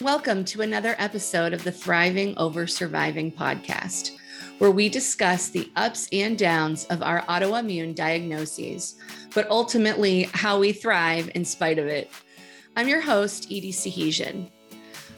Welcome to another episode of the Thriving Over Surviving podcast, where we discuss the ups and downs of our autoimmune diagnoses, but ultimately how we thrive in spite of it. I'm your host, Edie Sahesian.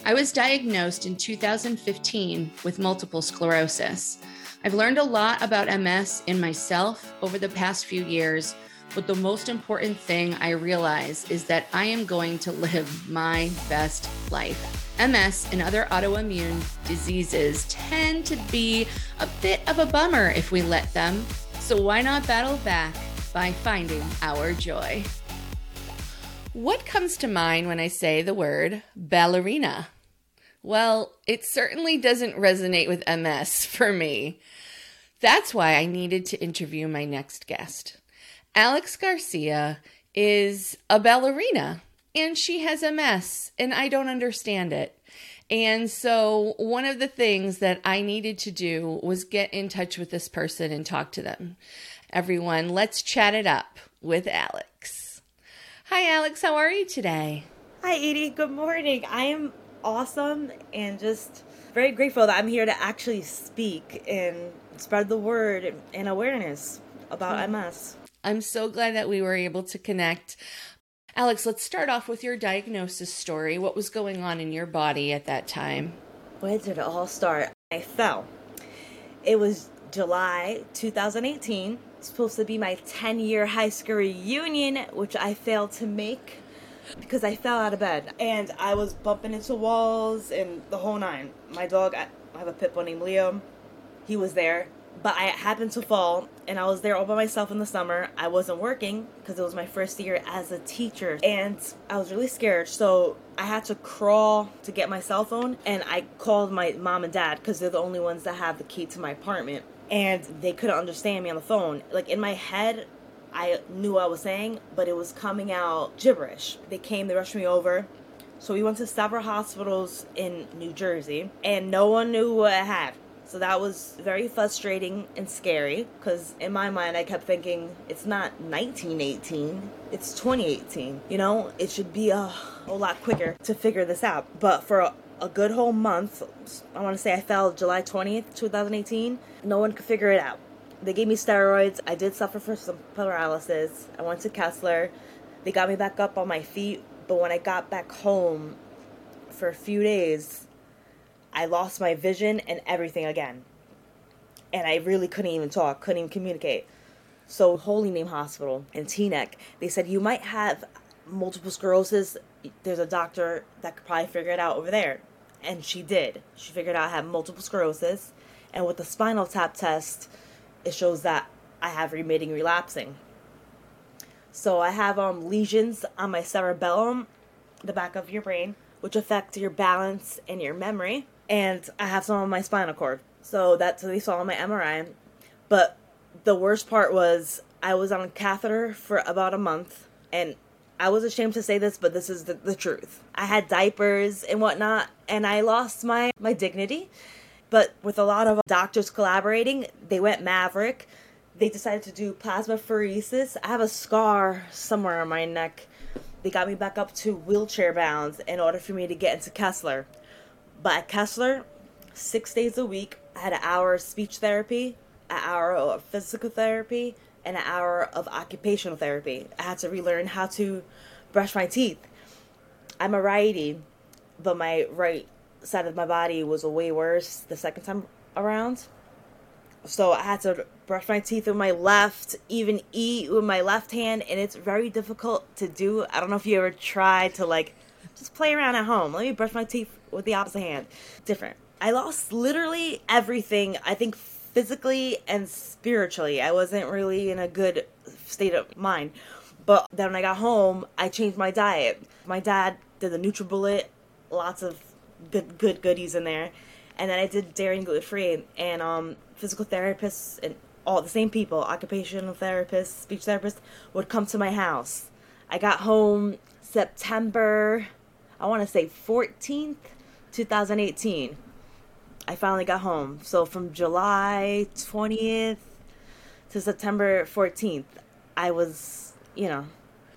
I was diagnosed in 2015 with multiple sclerosis. I've learned a lot about MS in myself over the past few years, but the most important thing I realize is that I am going to live my best life. MS and other autoimmune diseases tend to be a bit of a bummer if we let them. So why not battle back by finding our joy? What comes to mind when I say the word ballerina? Well, it certainly doesn't resonate with MS for me. That's why I needed to interview my next guest. Alex Garcia is a ballerina and she has MS and I don't understand it. And so, one of the things that I needed to do was get in touch with this person and talk to them. Everyone, let's chat it up with Alex. Hi, Alex. How are you today? Hi, Edie. Good morning. I am awesome and just very grateful that I'm here to actually speak and spread the word and awareness about hmm. MS. I'm so glad that we were able to connect. Alex, let's start off with your diagnosis story. What was going on in your body at that time? Where did it all start? I fell. It was July 2018 supposed to be my 10 year high school reunion, which I failed to make because I fell out of bed and I was bumping into walls and the whole nine. My dog, I have a pit bull named Leo, he was there, but I happened to fall and I was there all by myself in the summer. I wasn't working because it was my first year as a teacher and I was really scared. So I had to crawl to get my cell phone and I called my mom and dad because they're the only ones that have the key to my apartment and they couldn't understand me on the phone. Like in my head, I knew what I was saying, but it was coming out gibberish. They came, they rushed me over. So we went to several hospitals in New Jersey, and no one knew what I had. So that was very frustrating and scary because in my mind I kept thinking it's not 1918, it's 2018. You know, it should be a whole lot quicker to figure this out. But for a good whole month. I want to say I fell July 20th, 2018. No one could figure it out. They gave me steroids. I did suffer from some paralysis. I went to Kessler. They got me back up on my feet. But when I got back home for a few days, I lost my vision and everything again. And I really couldn't even talk, couldn't even communicate. So, Holy Name Hospital in Teaneck, they said you might have multiple sclerosis. There's a doctor that could probably figure it out over there and she did. She figured out I have multiple sclerosis, and with the spinal tap test, it shows that I have remitting relapsing. So I have um, lesions on my cerebellum, the back of your brain, which affect your balance and your memory, and I have some on my spinal cord. So that's what they saw on my MRI. But the worst part was I was on a catheter for about a month, and I was ashamed to say this, but this is the, the truth. I had diapers and whatnot, and I lost my, my dignity. But with a lot of doctors collaborating, they went maverick. They decided to do plasma plasmapheresis. I have a scar somewhere on my neck. They got me back up to wheelchair bounds in order for me to get into Kessler. But at Kessler, six days a week, I had an hour of speech therapy, an hour of physical therapy, and an hour of occupational therapy. I had to relearn how to brush my teeth. I'm a righty, but my right side of my body was way worse the second time around. So I had to brush my teeth with my left, even eat with my left hand, and it's very difficult to do. I don't know if you ever tried to like just play around at home. Let me brush my teeth with the opposite hand. Different. I lost literally everything. I think physically and spiritually. I wasn't really in a good state of mind. But then when I got home, I changed my diet. My dad did the NutriBullet, lots of good good goodies in there, and then I did dairy and gluten free. And um, physical therapists and all the same people, occupational therapists, speech therapists, would come to my house. I got home September, I want to say 14th, 2018. I finally got home. So from July 20th to September 14th, I was, you know.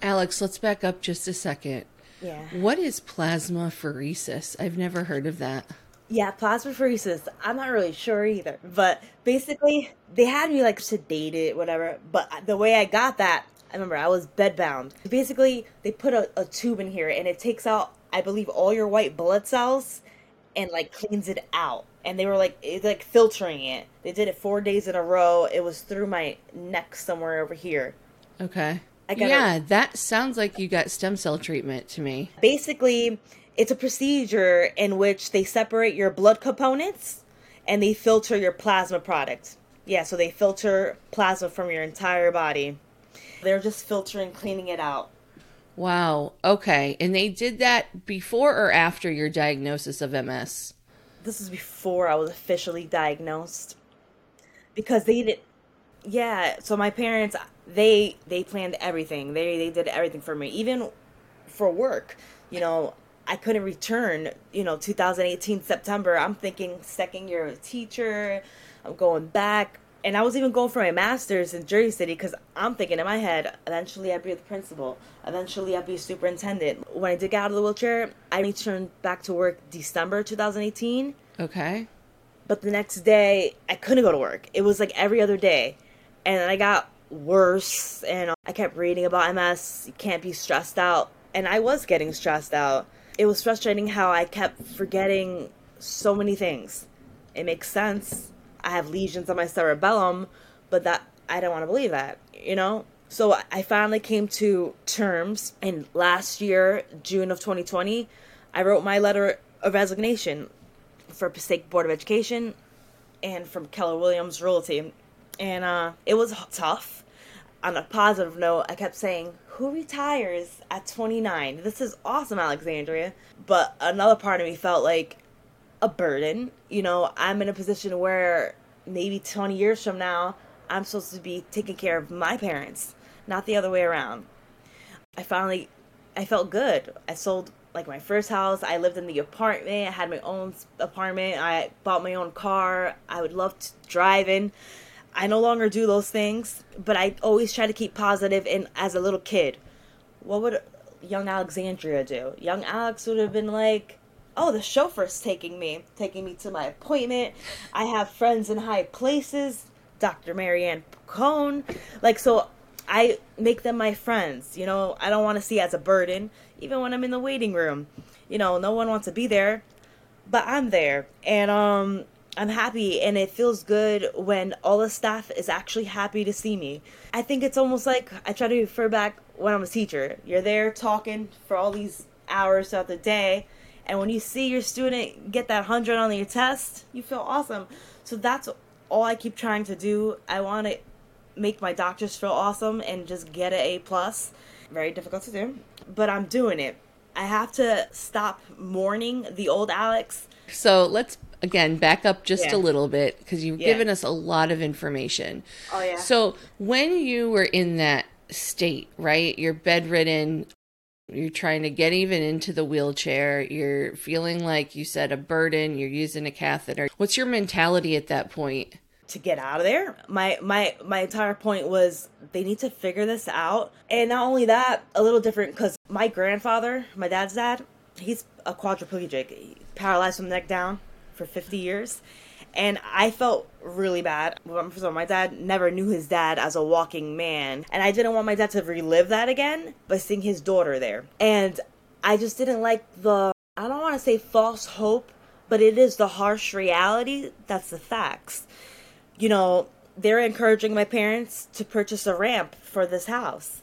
Alex, let's back up just a second. Yeah. What is plasma plasmapheresis? I've never heard of that. Yeah, plasmapheresis. I'm not really sure either. But basically, they had me like sedated, whatever. But the way I got that, I remember I was bedbound. Basically, they put a, a tube in here and it takes out, I believe, all your white blood cells and like cleans it out. And they were like, it's like filtering it. They did it four days in a row. It was through my neck somewhere over here. Okay. I got yeah, that sounds like you got stem cell treatment to me. Basically, it's a procedure in which they separate your blood components and they filter your plasma product. Yeah, so they filter plasma from your entire body. They're just filtering, cleaning it out. Wow. Okay. And they did that before or after your diagnosis of MS? This is before I was officially diagnosed. Because they did yeah, so my parents they they planned everything. They they did everything for me. Even for work. You know, I couldn't return, you know, 2018 September. I'm thinking second year teacher. I'm going back. And I was even going for my master's in Jersey City because I'm thinking in my head, eventually I'd be the principal. Eventually I'd be a superintendent. When I did get out of the wheelchair, I returned back to work December 2018. Okay. But the next day, I couldn't go to work. It was like every other day. And then I got worse and I kept reading about MS. You can't be stressed out. And I was getting stressed out it was frustrating how I kept forgetting so many things. It makes sense. I have lesions on my cerebellum, but that I don't want to believe that, you know? So I finally came to terms and last year, June of 2020, I wrote my letter of resignation for Passaic Board of Education and from Keller Williams Realty. And uh, it was tough. On a positive note, I kept saying, who retires at 29? This is awesome, Alexandria. But another part of me felt like a burden. You know, I'm in a position where maybe 20 years from now, I'm supposed to be taking care of my parents, not the other way around. I finally, I felt good. I sold like my first house. I lived in the apartment. I had my own apartment. I bought my own car. I would love to drive in. I no longer do those things, but I always try to keep positive. And as a little kid, what would young Alexandria do? Young Alex would have been like, oh, the chauffeur's taking me, taking me to my appointment. I have friends in high places, Dr. Marianne Cone. Like, so I make them my friends. You know, I don't want to see as a burden, even when I'm in the waiting room. You know, no one wants to be there, but I'm there. And, um, I'm happy and it feels good when all the staff is actually happy to see me. I think it's almost like I try to refer back when I'm a teacher. You're there talking for all these hours throughout the day, and when you see your student get that 100 on your test, you feel awesome. So that's all I keep trying to do. I want to make my doctors feel awesome and just get an A plus. Very difficult to do, but I'm doing it. I have to stop mourning the old Alex. So let's again back up just Yeah. a little bit because you've Yeah. given us a lot of information. Oh yeah. So when you were in that state, right? You're bedridden, you're trying to get even into the wheelchair, you're feeling like you said a burden, you're using a catheter. What's your mentality at that point? to get out of there. My my my entire point was they need to figure this out. And not only that, a little different cuz my grandfather, my dad's dad, he's a quadriplegic, paralyzed from the neck down for 50 years. And I felt really bad. Um, of all, my dad never knew his dad as a walking man. And I didn't want my dad to relive that again by seeing his daughter there. And I just didn't like the, I don't want to say false hope, but it is the harsh reality. That's the facts you know, they're encouraging my parents to purchase a ramp for this house.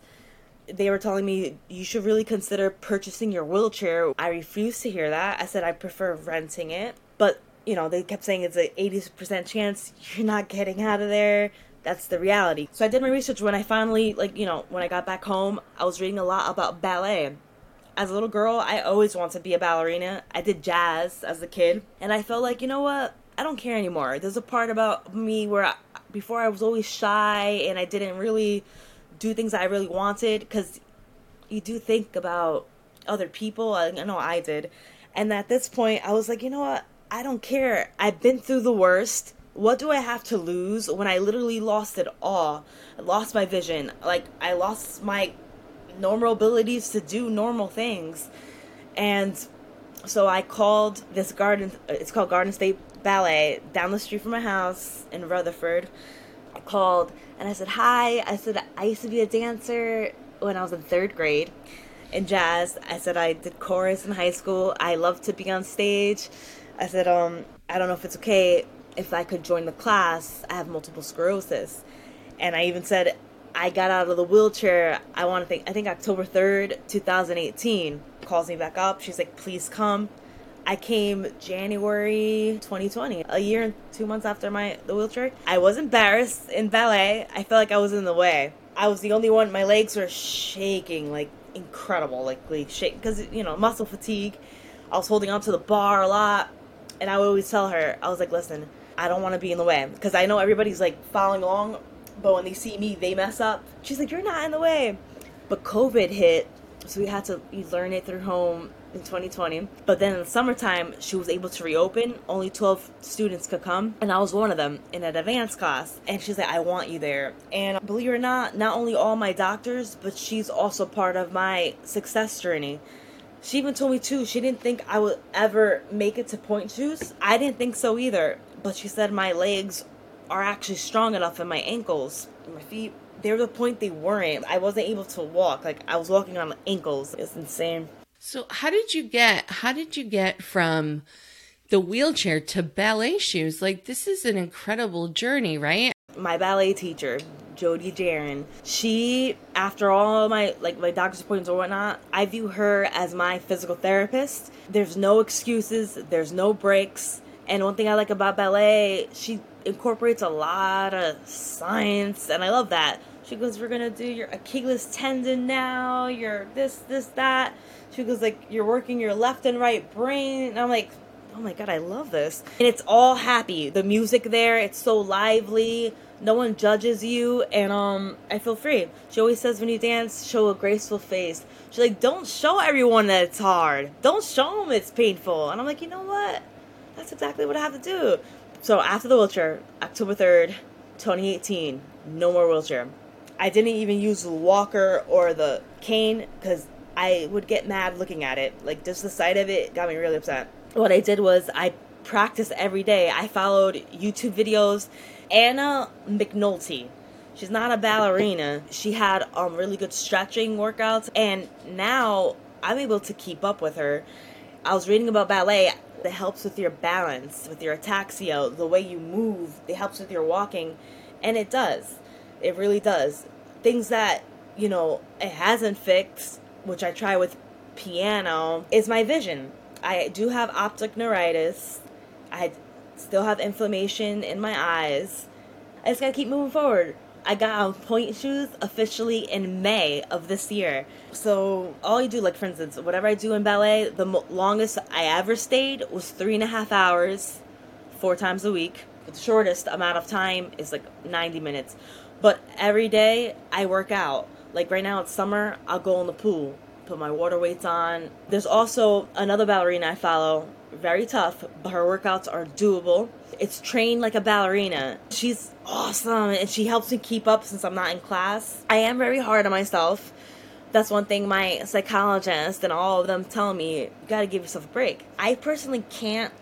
They were telling me you should really consider purchasing your wheelchair. I refused to hear that. I said I prefer renting it. But, you know, they kept saying it's an 80% chance you're not getting out of there. That's the reality. So I did my research when I finally, like, you know, when I got back home, I was reading a lot about ballet. As a little girl, I always wanted to be a ballerina. I did jazz as a kid. And I felt like, you know what? I don't care anymore. There's a part about me where I, before I was always shy and I didn't really do things I really wanted because you do think about other people. I, I know I did. And at this point, I was like, you know what? I don't care. I've been through the worst. What do I have to lose when I literally lost it all? I lost my vision. Like, I lost my normal abilities to do normal things. And so I called this garden, it's called Garden State Ballet, down the street from my house in Rutherford. I called and I said, Hi. I said, I used to be a dancer when I was in third grade in jazz. I said, I did chorus in high school. I love to be on stage. I said, um, I don't know if it's okay if I could join the class. I have multiple sclerosis. And I even said, I got out of the wheelchair. I want to think, I think October 3rd, 2018. Calls me back up. She's like, please come. I came January 2020, a year and two months after my the wheelchair. I was embarrassed in ballet. I felt like I was in the way. I was the only one. My legs were shaking like incredible, like like shake because you know muscle fatigue. I was holding on to the bar a lot, and I would always tell her, I was like, listen, I don't want to be in the way because I know everybody's like following along, but when they see me, they mess up. She's like, you're not in the way. But COVID hit, so we had to learn it through home in 2020. But then in the summertime, she was able to reopen. Only 12 students could come, and I was one of them in an advanced class. And she's like, I want you there. And believe it or not, not only all my doctors, but she's also part of my success journey. She even told me too, she didn't think I would ever make it to point shoes. I didn't think so either. But she said my legs are actually strong enough and my ankles, my feet, they were the point they weren't. I wasn't able to walk. Like I was walking on ankles. It's insane. So how did you get how did you get from the wheelchair to ballet shoes? Like this is an incredible journey, right? My ballet teacher, Jody Jaron, she after all my like my doctor's appointments or whatnot, I view her as my physical therapist. There's no excuses, there's no breaks. And one thing I like about ballet, she incorporates a lot of science and I love that. She goes, We're gonna do your Achilles tendon now, your this, this, that she goes like, "You're working your left and right brain." And I'm like, "Oh my god, I love this!" And it's all happy. The music there, it's so lively. No one judges you, and um, I feel free. She always says when you dance, show a graceful face. She's like, "Don't show everyone that it's hard. Don't show them it's painful." And I'm like, you know what? That's exactly what I have to do. So after the wheelchair, October 3rd, 2018, no more wheelchair. I didn't even use the walker or the cane because I would get mad looking at it. Like just the sight of it got me really upset. What I did was I practiced every day. I followed YouTube videos. Anna McNulty. She's not a ballerina. She had um really good stretching workouts and now I'm able to keep up with her. I was reading about ballet. It helps with your balance, with your ataxia, the way you move. It helps with your walking. And it does. It really does. Things that, you know, it hasn't fixed which I try with piano, is my vision. I do have optic neuritis. I still have inflammation in my eyes. I just gotta keep moving forward. I got on point shoes officially in May of this year. So all you do, like for instance, whatever I do in ballet, the longest I ever stayed was three and a half hours, four times a week. The shortest amount of time is like 90 minutes. But every day I work out. Like right now it's summer, I'll go in the pool, put my water weights on. There's also another ballerina I follow, very tough, but her workouts are doable. It's trained like a ballerina. She's awesome and she helps me keep up since I'm not in class. I am very hard on myself. That's one thing my psychologist and all of them tell me, you gotta give yourself a break. I personally can't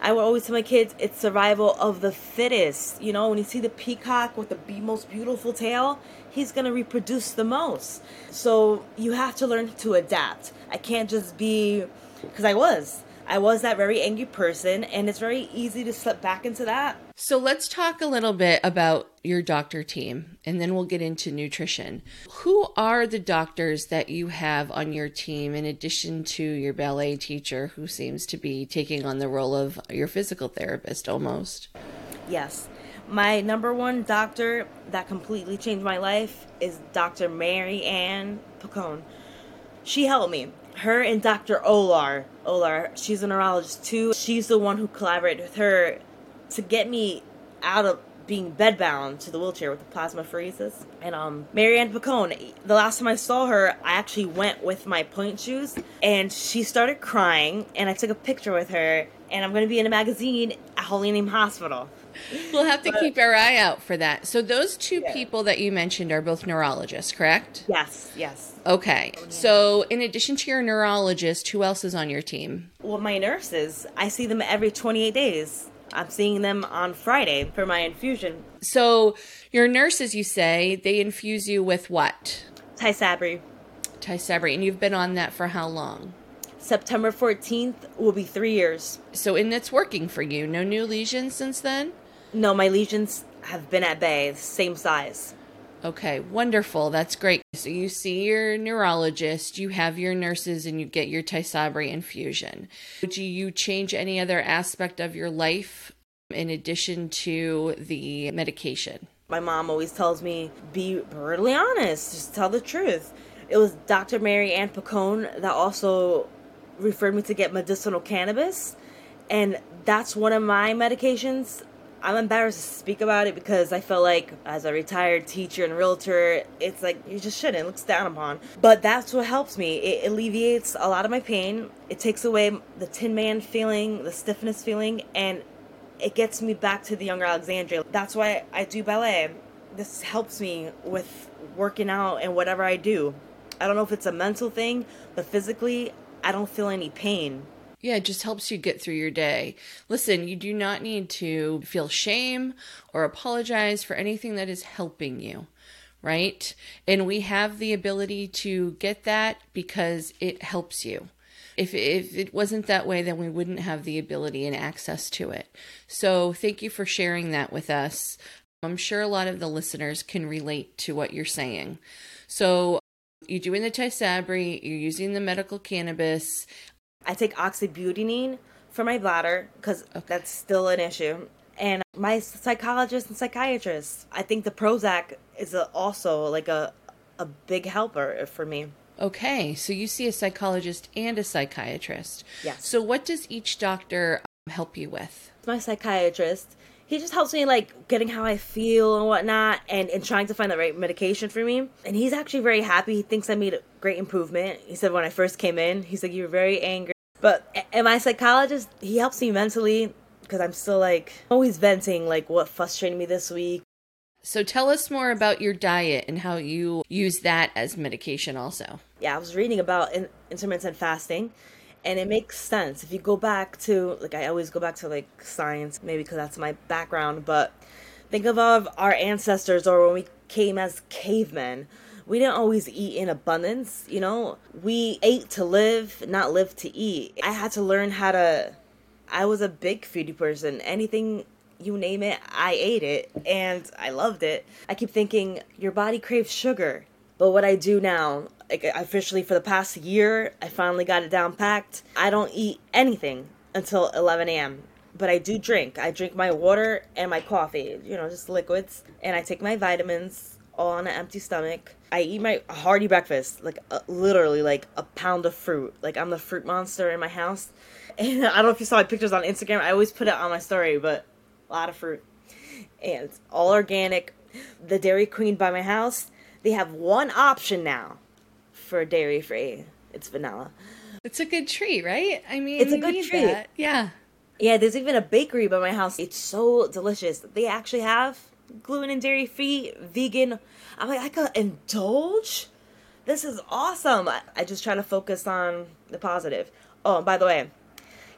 I will always tell my kids it's survival of the fittest. You know, when you see the peacock with the most beautiful tail, he's to reproduce the most. So you have to learn to adapt. I can't just be, because I was. I was that very angry person, and it's very easy to slip back into that. So let's talk a little bit about your doctor team, and then we'll get into nutrition. Who are the doctors that you have on your team, in addition to your ballet teacher, who seems to be taking on the role of your physical therapist almost? Yes. My number one doctor that completely changed my life is Dr. Mary Ann Picone. She helped me her and Dr. Olar, Olar, she's a neurologist too. She's the one who collaborated with her to get me out of being bedbound to the wheelchair with the plasmapheresis. And um, Mary Ann Picone, the last time I saw her, I actually went with my point shoes, and she started crying, and I took a picture with her, and I'm going to be in a magazine at Holy Name Hospital. We'll have to But- keep our eye out for that. So those two Yeah. people that you mentioned are both neurologists, correct? Yes, yes. Okay. Oh, so in addition to your neurologist, who else is on your team? Well, my nurses, I see them every 28 days. I'm seeing them on Friday for my infusion. So your nurses, you say, they infuse you with what? Tysabri. Tysabri, and you've been on that for how long? September 14th will be three years. So and it's working for you. No new lesions since then? No, my lesions have been at bay, same size. Okay, wonderful. That's great. So you see your neurologist, you have your nurses, and you get your Tysabri infusion. Do you change any other aspect of your life in addition to the medication? My mom always tells me, be brutally honest, just tell the truth. It was Dr. Mary Ann Picone that also referred me to get medicinal cannabis. And that's one of my medications. I'm embarrassed to speak about it because I feel like, as a retired teacher and realtor, it's like you just shouldn't, it looks down upon. But that's what helps me. It alleviates a lot of my pain, it takes away the Tin Man feeling, the stiffness feeling, and it gets me back to the younger Alexandria. That's why I do ballet. This helps me with working out and whatever I do. I don't know if it's a mental thing, but physically, I don't feel any pain. Yeah, it just helps you get through your day. Listen, you do not need to feel shame or apologize for anything that is helping you, right? And we have the ability to get that because it helps you. If, if it wasn't that way, then we wouldn't have the ability and access to it. So, thank you for sharing that with us. I'm sure a lot of the listeners can relate to what you're saying. So, you're doing the Tysabri, you're using the medical cannabis, I take oxybutynin for my bladder because that's still an issue. And my psychologist and psychiatrist, I think the Prozac is a, also like a a big helper for me. Okay, so you see a psychologist and a psychiatrist. Yes. So what does each doctor um, help you with? my psychiatrist. He just helps me like getting how I feel and whatnot and, and trying to find the right medication for me. And he's actually very happy. He thinks I made a great improvement. He said when I first came in, he's like, You were very angry. But and my psychologist, he helps me mentally because I'm still like always venting like what frustrated me this week. So tell us more about your diet and how you use that as medication also. Yeah, I was reading about in- intermittent fasting and it makes sense if you go back to like i always go back to like science maybe because that's my background but think of, of our ancestors or when we came as cavemen we didn't always eat in abundance you know we ate to live not live to eat i had to learn how to i was a big foodie person anything you name it i ate it and i loved it i keep thinking your body craves sugar but what I do now, like officially for the past year, I finally got it down packed. I don't eat anything until 11 a.m. But I do drink. I drink my water and my coffee, you know, just liquids. And I take my vitamins all on an empty stomach. I eat my hearty breakfast, like uh, literally like a pound of fruit. Like I'm the fruit monster in my house. And I don't know if you saw my pictures on Instagram. I always put it on my story, but a lot of fruit. And it's all organic. The Dairy Queen by my house they have one option now for dairy free. It's vanilla. It's a good treat, right? I mean, It's a good treat. that. Yeah. Yeah, there's even a bakery by my house. It's so delicious. They actually have gluten and dairy free, vegan. I'm like, I could indulge. This is awesome. I, I just try to focus on the positive. Oh, and by the way,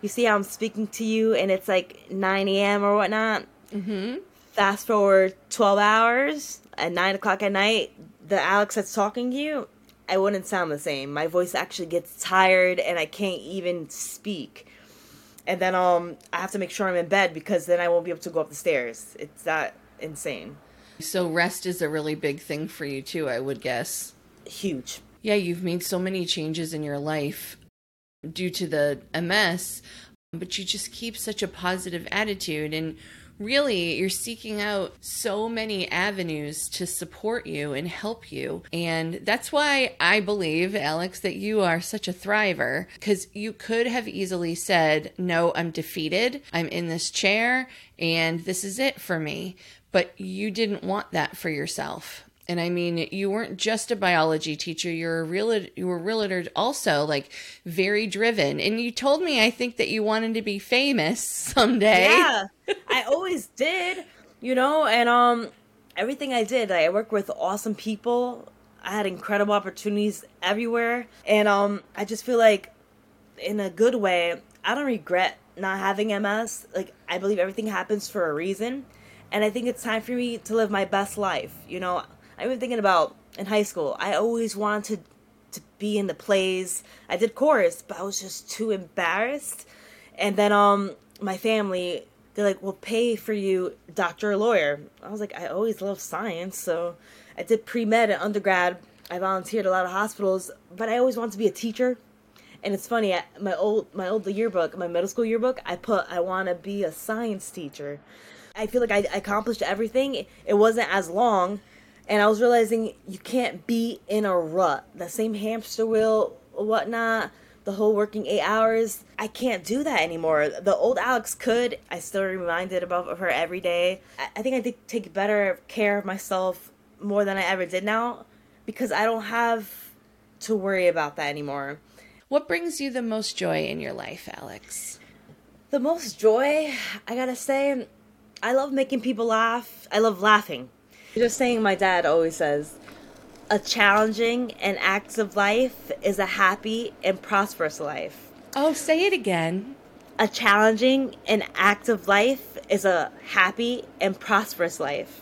you see how I'm speaking to you and it's like 9 a.m. or whatnot? Mm-hmm. Fast forward 12 hours at 9 o'clock at night, the Alex that's talking to you, I wouldn't sound the same. My voice actually gets tired and I can't even speak. And then um, I have to make sure I'm in bed because then I won't be able to go up the stairs. It's that insane. So rest is a really big thing for you too, I would guess. Huge. Yeah, you've made so many changes in your life due to the MS, but you just keep such a positive attitude and really you're seeking out so many avenues to support you and help you. And that's why I believe, Alex, that you are such a thriver because you could have easily said, No, I'm defeated. I'm in this chair and this is it for me. But you didn't want that for yourself. And I mean, you weren't just a biology teacher, you're a real you were realtor also, like very driven. And you told me I think that you wanted to be famous someday. Yeah. I always did, you know, and um everything I did, I worked with awesome people. I had incredible opportunities everywhere. And um I just feel like in a good way, I don't regret not having MS. Like I believe everything happens for a reason. And I think it's time for me to live my best life. You know, I've been thinking about in high school, I always wanted to be in the plays. I did chorus, but I was just too embarrassed. And then um my family they're like, "We'll pay for you doctor or lawyer." I was like, "I always loved science, so I did pre-med and undergrad. I volunteered at a lot of hospitals, but I always wanted to be a teacher." And it's funny, my old my old yearbook, my middle school yearbook, I put I want to be a science teacher. I feel like I accomplished everything. It wasn't as long, and I was realizing you can't be in a rut. The same hamster wheel, whatnot, the whole working eight hours. I can't do that anymore. The old Alex could. I still reminded about her every day. I think I did take better care of myself more than I ever did now because I don't have to worry about that anymore. What brings you the most joy in your life, Alex? The most joy, I gotta say, I love making people laugh. I love laughing. Just saying, my dad always says, a challenging and active life is a happy and prosperous life. Oh, say it again. A challenging and active life is a happy and prosperous life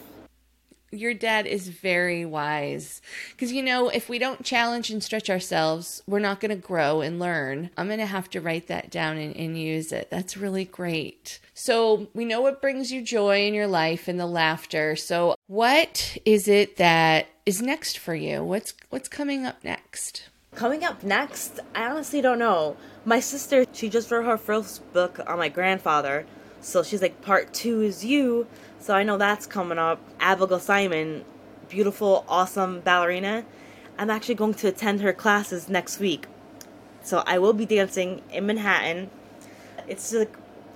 your dad is very wise. Because you know if we don't challenge and stretch ourselves we're not going to grow and learn. I'm going to have to write that down and, and, use it. That's really great. So we know what brings you joy in your life and the laughter. So what is it that is next for you? What's what's coming up next? Coming up next i honestly don't know. My sister she just wrote her first book on my grandfather. So she's like part two is you so I know that's coming up. Abigail Simon, beautiful, awesome ballerina. I'm actually going to attend her classes next week. So I will be dancing in Manhattan. It's like,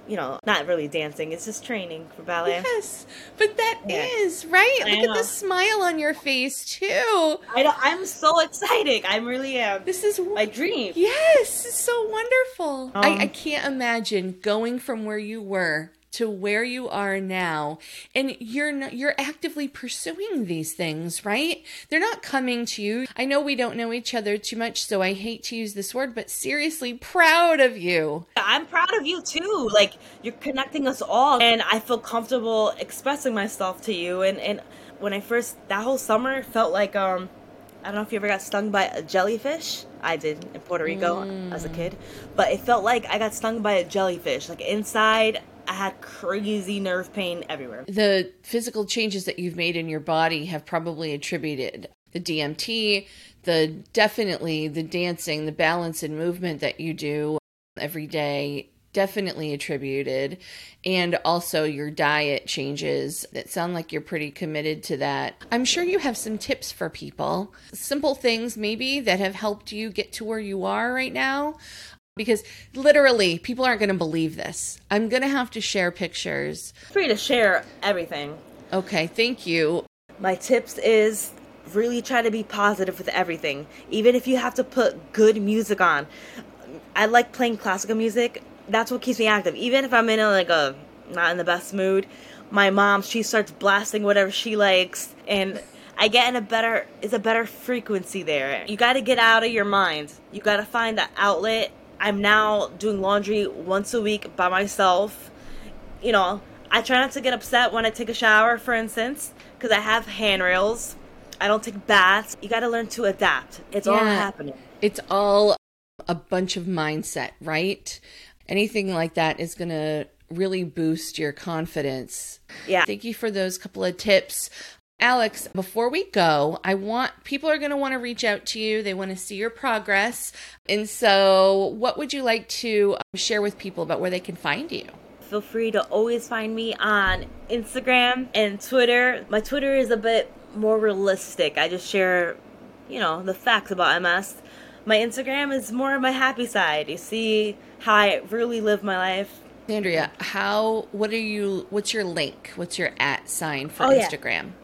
you know, not really dancing, it's just training for ballet. Yes, but that yeah. is right? I Look know. at the smile on your face, too. I know, I'm so excited. I really am. This is my dream. Yes, it's so wonderful. Um, I, I can't imagine going from where you were to where you are now and you're not, you're actively pursuing these things right they're not coming to you i know we don't know each other too much so i hate to use this word but seriously proud of you i'm proud of you too like you're connecting us all and i feel comfortable expressing myself to you and and when i first that whole summer felt like um I don't know if you ever got stung by a jellyfish. I did in Puerto Rico mm. as a kid. But it felt like I got stung by a jellyfish. Like inside, I had crazy nerve pain everywhere. The physical changes that you've made in your body have probably attributed the DMT, the definitely the dancing, the balance and movement that you do every day definitely attributed. And also your diet changes that sound like you're pretty committed to that. I'm sure you have some tips for people. Simple things maybe that have helped you get to where you are right now because literally people aren't going to believe this. I'm going to have to share pictures. Free to share everything. Okay, thank you. My tips is really try to be positive with everything, even if you have to put good music on. I like playing classical music. That's what keeps me active. Even if I'm in a, like a not in the best mood, my mom she starts blasting whatever she likes and I get in a better it's a better frequency there. You got to get out of your mind. You got to find the outlet I'm now doing laundry once a week by myself. You know, I try not to get upset when I take a shower, for instance, because I have handrails. I don't take baths. You got to learn to adapt. It's yeah, all happening. It's all a bunch of mindset, right? Anything like that is going to really boost your confidence. Yeah. Thank you for those couple of tips. Alex, before we go, I want people are going to want to reach out to you. They want to see your progress. And so, what would you like to um, share with people about where they can find you? Feel free to always find me on Instagram and Twitter. My Twitter is a bit more realistic. I just share, you know, the facts about MS. My Instagram is more of my happy side. You see how I really live my life. Andrea, how what are you what's your link? What's your at sign for oh, Instagram? Yeah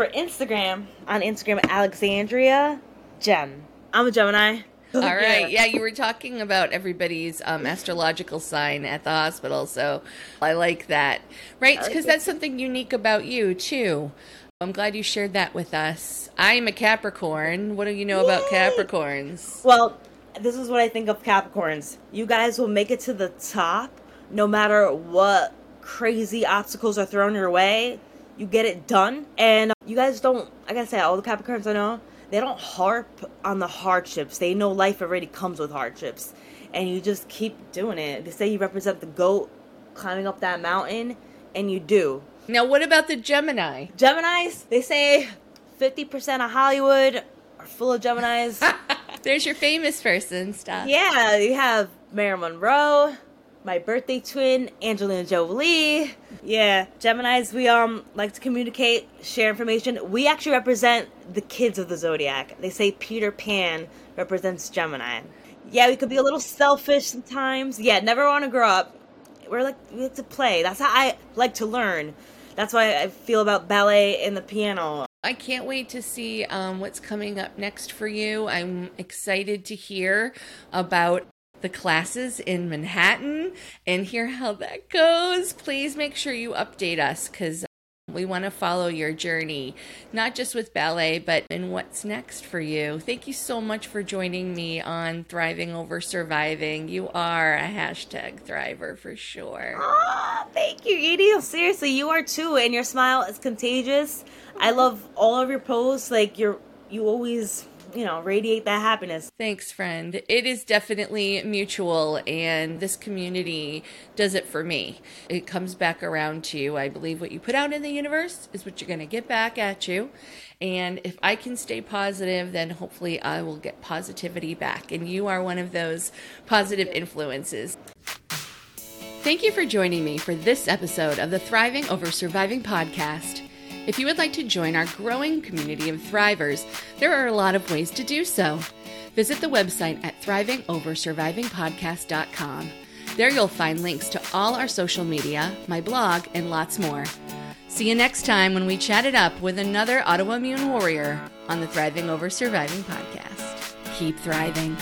for Instagram, on Instagram, Alexandria Gem. I'm a Gemini. All right. Yeah, you were talking about everybody's um, astrological sign at the hospital, so I like that. Right? Because that's something unique about you, too. I'm glad you shared that with us. I'm a Capricorn. What do you know Yay! about Capricorns? Well, this is what I think of Capricorns. You guys will make it to the top no matter what crazy obstacles are thrown your way. You get it done. And you guys don't, I gotta say, all the Capricorns I know, they don't harp on the hardships. They know life already comes with hardships. And you just keep doing it. They say you represent the goat climbing up that mountain, and you do. Now, what about the Gemini? Geminis, they say 50% of Hollywood are full of Geminis. There's your famous person stuff. Yeah, you have Marilyn Monroe, my birthday twin, Angelina Jolie. Yeah, Geminis, we um like to communicate, share information. We actually represent the kids of the zodiac. They say Peter Pan represents Gemini. Yeah, we could be a little selfish sometimes. Yeah, never want to grow up. We're like we like to play. That's how I like to learn. That's why I feel about ballet and the piano. I can't wait to see um, what's coming up next for you. I'm excited to hear about the classes in Manhattan and hear how that goes. Please make sure you update us because um, we want to follow your journey, not just with ballet, but in what's next for you. Thank you so much for joining me on Thriving Over Surviving. You are a hashtag thriver for sure. Oh, thank you, Edie. Seriously, you are too, and your smile is contagious. I love all of your posts. Like you're, you always you know, radiate that happiness. Thanks, friend. It is definitely mutual, and this community does it for me. It comes back around to you. I believe what you put out in the universe is what you're going to get back at you. And if I can stay positive, then hopefully I will get positivity back. And you are one of those positive influences. Thank you for joining me for this episode of the Thriving Over Surviving podcast. If you would like to join our growing community of thrivers, there are a lot of ways to do so. Visit the website at thrivingoversurvivingpodcast.com. There you'll find links to all our social media, my blog, and lots more. See you next time when we chat it up with another autoimmune warrior on the Thriving Over Surviving podcast. Keep thriving.